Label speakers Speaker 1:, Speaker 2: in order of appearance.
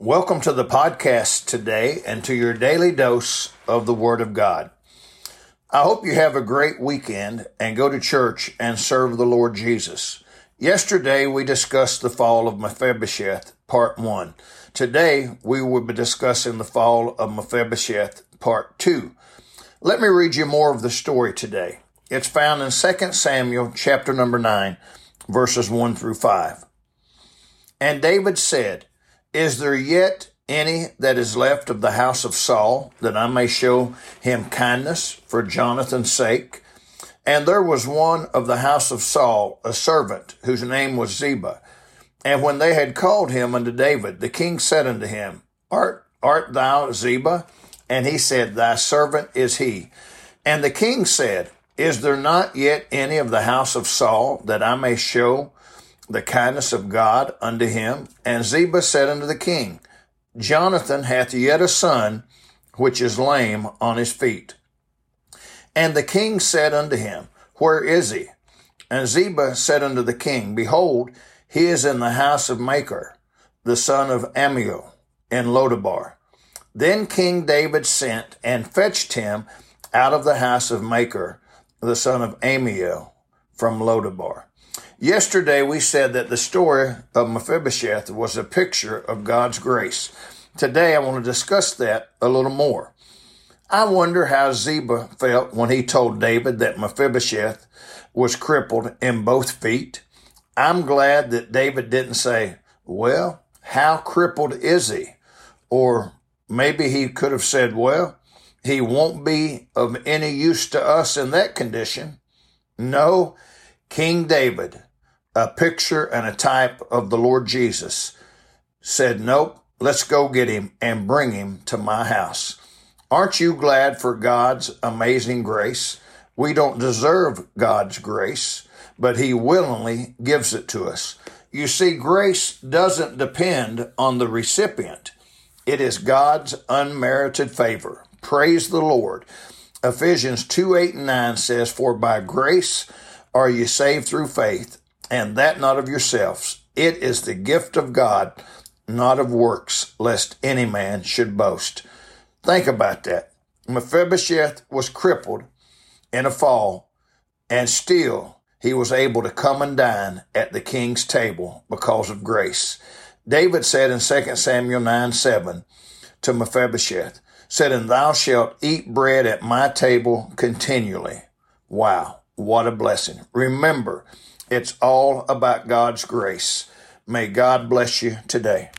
Speaker 1: Welcome to the podcast today and to your daily dose of the Word of God. I hope you have a great weekend and go to church and serve the Lord Jesus. Yesterday we discussed the fall of Mephibosheth, part one. Today we will be discussing the fall of Mephibosheth, part two. Let me read you more of the story today. It's found in 2 Samuel chapter number 9, verses 1 through 5. And David said, is there yet any that is left of the house of Saul, that I may show him kindness for Jonathan's sake? And there was one of the house of Saul, a servant, whose name was Ziba. And when they had called him unto David, the king said unto him, Art, art thou Ziba? And he said, Thy servant is he. And the king said, Is there not yet any of the house of Saul, that I may show the kindness of God unto him. And Ziba said unto the king, Jonathan hath yet a son, which is lame on his feet. And the king said unto him, Where is he? And Ziba said unto the king, Behold, he is in the house of Machir, the son of Ammiel, in Lodabar. Then King David sent and fetched him out of the house of Machir, the son of Ammiel, from Lodabar. Yesterday, we said that the story of Mephibosheth was a picture of God's grace. Today, I want to discuss that a little more. I wonder how Ziba felt when he told David that Mephibosheth was crippled in both feet. I'm glad that David didn't say, Well, how crippled is he? Or maybe he could have said, Well, he won't be of any use to us in that condition. No, King David a picture and a type of the Lord Jesus, said, Nope, let's go get him and bring him to my house. Aren't you glad for God's amazing grace? We don't deserve God's grace, but He willingly gives it to us. You see, grace doesn't depend on the recipient. It is God's unmerited favor. Praise the Lord. Ephesians 2 8 and 9 says, For by grace are you saved through faith, and that not of yourselves. It is the gift of God, not of works, lest any man should boast. Think about that. Mephibosheth was crippled in a fall, and still he was able to come and dine at the king's table because of grace. David said in 2 Samuel 9 7 to Mephibosheth, said, And thou shalt eat bread at my table continually. Wow, what a blessing. Remember, it's all about God's grace. May God bless you today.